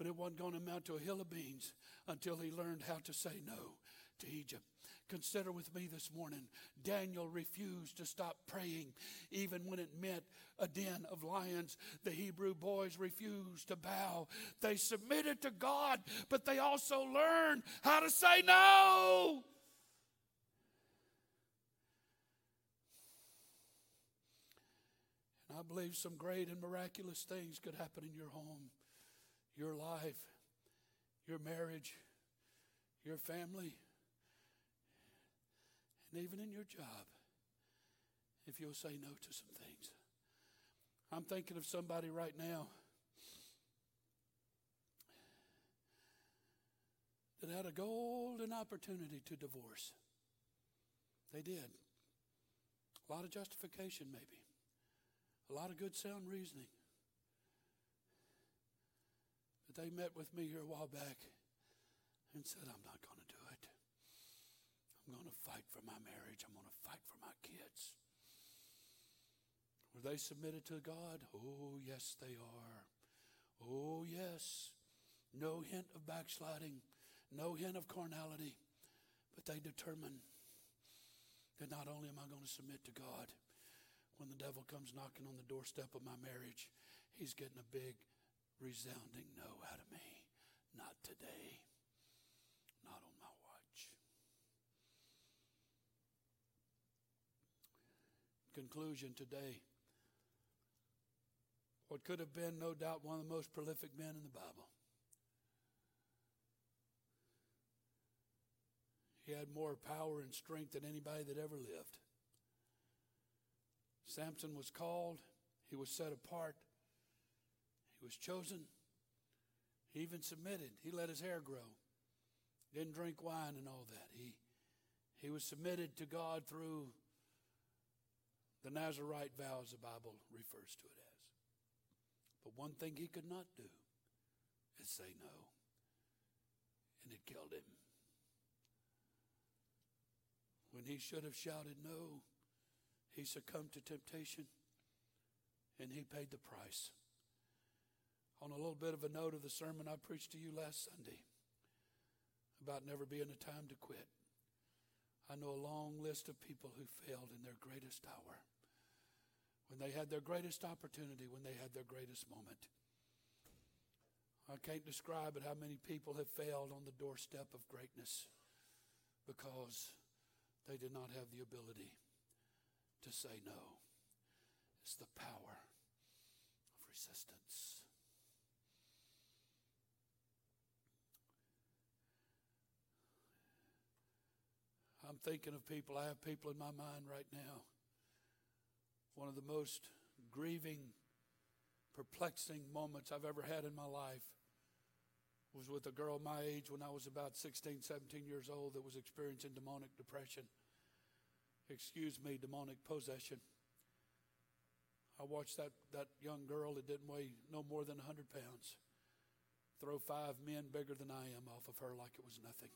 but it wasn't going to amount to a hill of beans until he learned how to say no to Egypt. Consider with me this morning Daniel refused to stop praying even when it meant a den of lions. The Hebrew boys refused to bow. They submitted to God, but they also learned how to say no. And I believe some great and miraculous things could happen in your home, your life, your marriage, your family, and even in your job if you'll say no to some things. I'm thinking of somebody right now that had a golden opportunity to divorce. They did. A lot of justification, maybe. A lot of good sound reasoning. But they met with me here a while back and said, I'm not going to do it. I'm going to fight for my marriage. I'm going to fight for my kids. Were they submitted to God? Oh, yes, they are. Oh, yes. No hint of backsliding, no hint of carnality, but they determined that not only am I going to submit to God, when the devil comes knocking on the doorstep of my marriage, he's getting a big, resounding no out of me. Not today. Not on my watch. Conclusion today. What could have been, no doubt, one of the most prolific men in the Bible. He had more power and strength than anybody that ever lived. Samson was called, he was set apart, he was chosen. He even submitted. He let his hair grow. Didn't drink wine and all that. He, he was submitted to God through the Nazarite vows the Bible refers to it as. But one thing he could not do is say no. And it killed him. When he should have shouted no, he succumbed to temptation and he paid the price. On a little bit of a note of the sermon I preached to you last Sunday about never being a time to quit. I know a long list of people who failed in their greatest hour, when they had their greatest opportunity, when they had their greatest moment. I can't describe it how many people have failed on the doorstep of greatness because they did not have the ability to say no. It's the power of resistance. I'm thinking of people, I have people in my mind right now. One of the most grieving, perplexing moments I've ever had in my life was with a girl my age when I was about 16, 17 years old that was experiencing demonic depression excuse me, demonic possession. I watched that, that young girl that didn't weigh no more than 100 pounds throw five men bigger than I am off of her like it was nothing.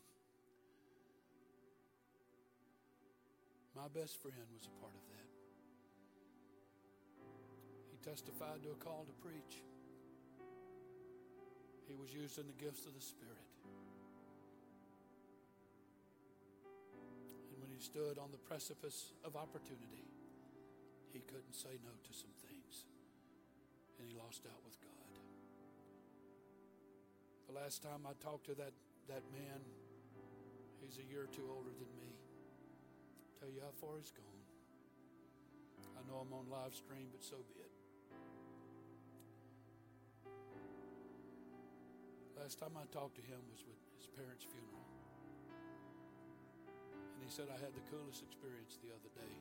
My best friend was a part of that. He testified to a call to preach. He was used in the gifts of the Spirit. And when he stood on the precipice of opportunity, he couldn't say no to some things. And he lost out with God. The last time I talked to that, that man, he's a year or two older than me. Tell you how far he's gone. I know I'm on live stream, but so be it. Last time I talked to him was with his parents' funeral And he said, I had the coolest experience the other day.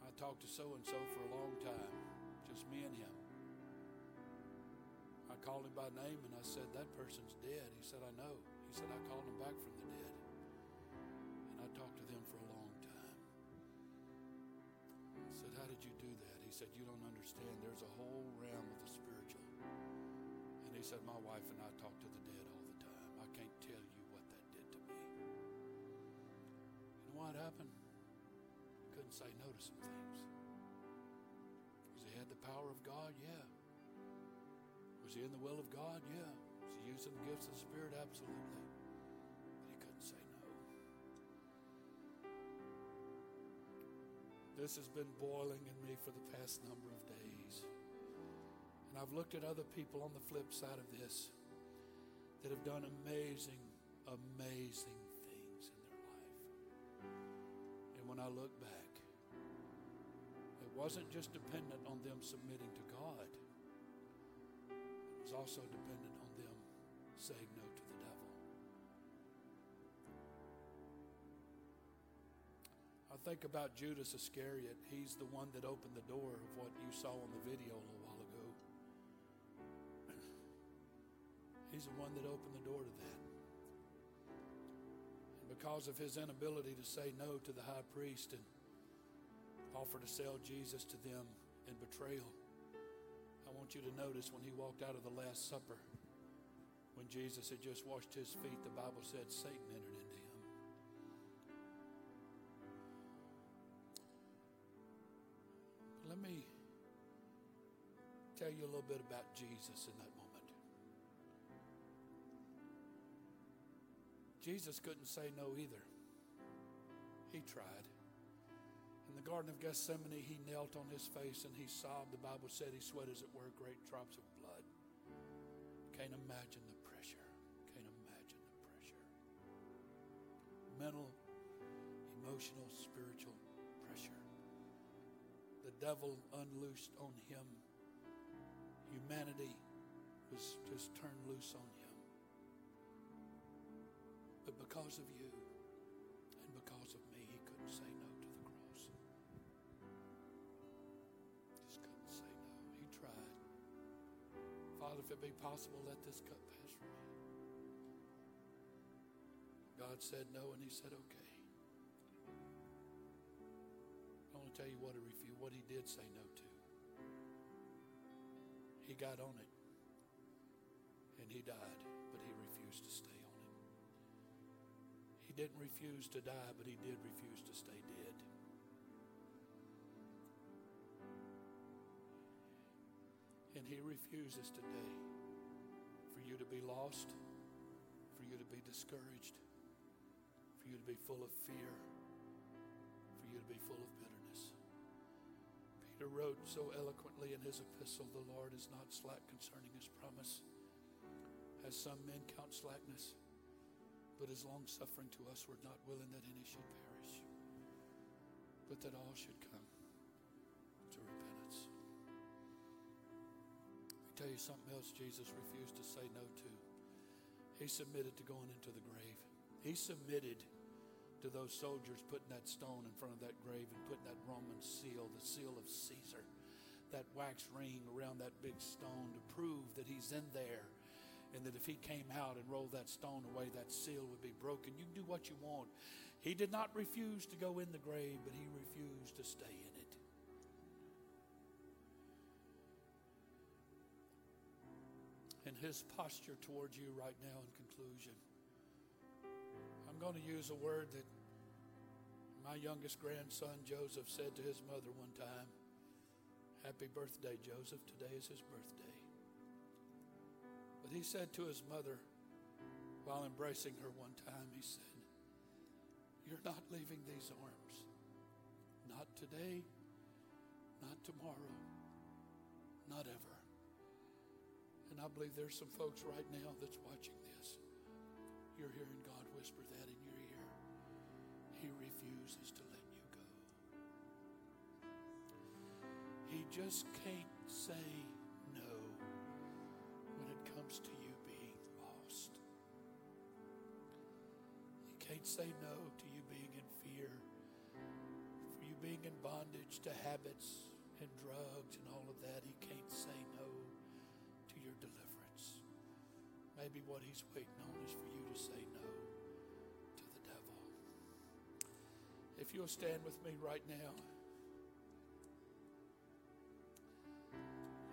I talked to so and so for a long time, just me and him. I called him by name and I said, That person's dead. He said, I know. He said, I called him back from the dead. Said, How did you do that? He said, You don't understand. There's a whole realm of the spiritual. And he said, My wife and I talk to the dead all the time. I can't tell you what that did to me. You know what happened? Couldn't say no to some things. Was he had the power of God? Yeah. Was he in the will of God? Yeah. Was he using the gifts of the Spirit? Absolutely. This has been boiling in me for the past number of days. And I've looked at other people on the flip side of this that have done amazing, amazing things in their life. And when I look back, it wasn't just dependent on them submitting to God, it was also dependent on them saying no I think about Judas Iscariot. He's the one that opened the door of what you saw on the video a little while ago. He's the one that opened the door to that. And because of his inability to say no to the high priest and offer to sell Jesus to them in betrayal, I want you to notice when he walked out of the Last Supper, when Jesus had just washed his feet, the Bible said Satan entered tell you a little bit about Jesus in that moment. Jesus couldn't say no either. He tried. In the Garden of Gethsemane, he knelt on his face and he sobbed. The Bible said he sweat, as it were, great drops of blood. Can't imagine the pressure. Can't imagine the pressure. Mental, emotional, spiritual pressure. The devil unloosed on him. Humanity was just turned loose on him. But because of you and because of me, he couldn't say no to the cross. Just couldn't say no. He tried. Father, if it be possible, let this cup pass from me. God said no, and he said, okay. I want to tell you what he refused, what he did say no to. He got on it, and he died, but he refused to stay on it. He didn't refuse to die, but he did refuse to stay dead. And he refuses today for you to be lost, for you to be discouraged, for you to be full of fear, for you to be full of bitterness. Peter wrote so eloquently in his epistle the Lord is not slack concerning his promise, as some men count slackness, but is long suffering to us. We're not willing that any should perish, but that all should come to repentance. Tell you something else Jesus refused to say no to. He submitted to going into the grave. He submitted to those soldiers putting that stone in front of that grave and putting that Roman seal, the seal of Caesar, that wax ring around that big stone to prove that he's in there and that if he came out and rolled that stone away, that seal would be broken. You can do what you want. He did not refuse to go in the grave, but he refused to stay in it. And his posture towards you right now, in conclusion, going to use a word that my youngest grandson Joseph said to his mother one time Happy birthday, Joseph. Today is his birthday. But he said to his mother while embracing her one time, he said, You're not leaving these arms. Not today, not tomorrow, not ever. And I believe there's some folks right now that's watching this. You're hearing God whisper that in your ear. He refuses to let you go. He just can't say no when it comes to you being lost. He can't say no to you being in fear, for you being in bondage to habits and drugs and all of that. He can't say no to your deliverance. Maybe what he's waiting on is for you to say no to the devil. If you'll stand with me right now.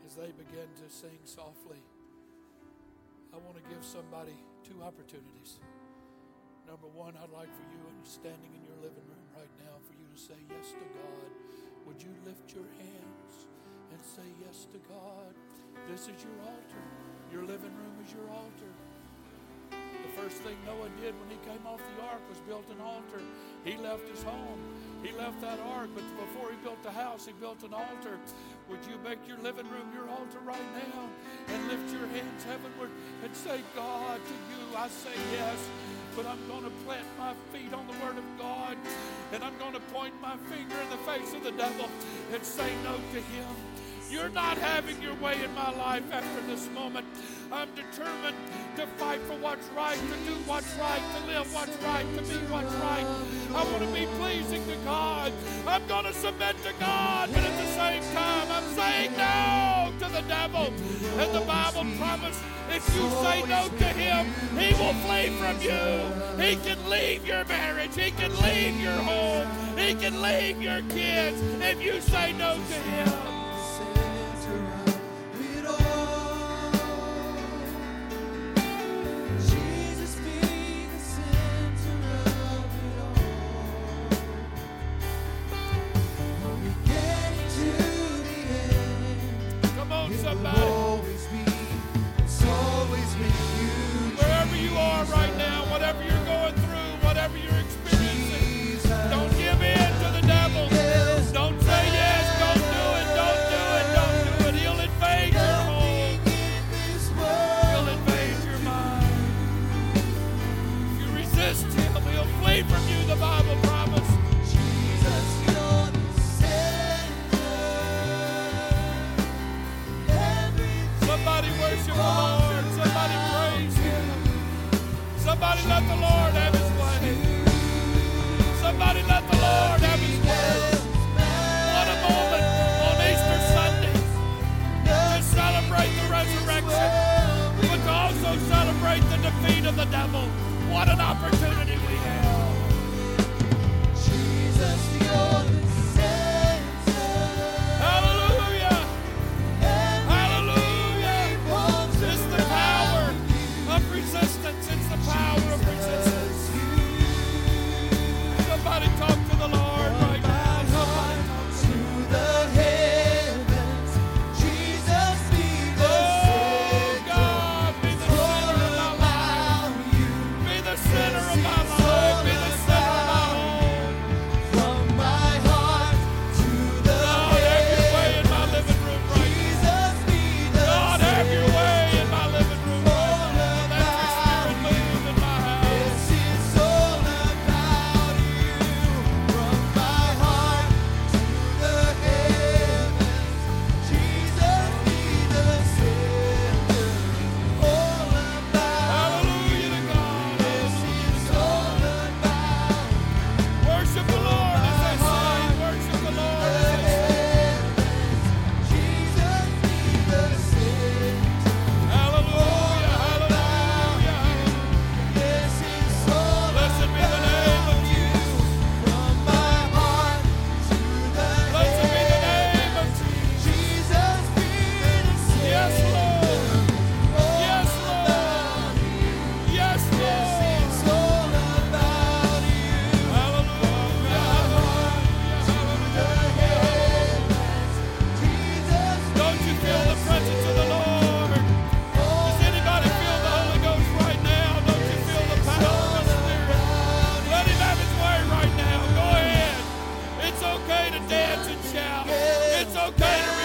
As they begin to sing softly, I want to give somebody two opportunities. Number one, I'd like for you, standing in your living room right now, for you to say yes to God. Would you lift your hands and say yes to God? This is your altar. Your living room is your altar. The first thing Noah did when he came off the ark was built an altar. He left his home. He left that ark, but before he built the house, he built an altar. Would you make your living room your altar right now and lift your hands heavenward and say, God, to you I say yes, but I'm going to plant my feet on the Word of God and I'm going to point my finger in the face of the devil and say no to him. You're not having your way in my life after this moment. I'm determined to fight for what's right, to do what's right, to live what's right, to be what's right. I want to be pleasing to God. I'm going to submit to God, but at the same time, I'm saying no to the devil. And the Bible promised if you say no to him, he will flee from you. He can leave your marriage. He can leave your home. He can leave your kids if you say no to him. Somebody let the okay to dance and shout. It's okay to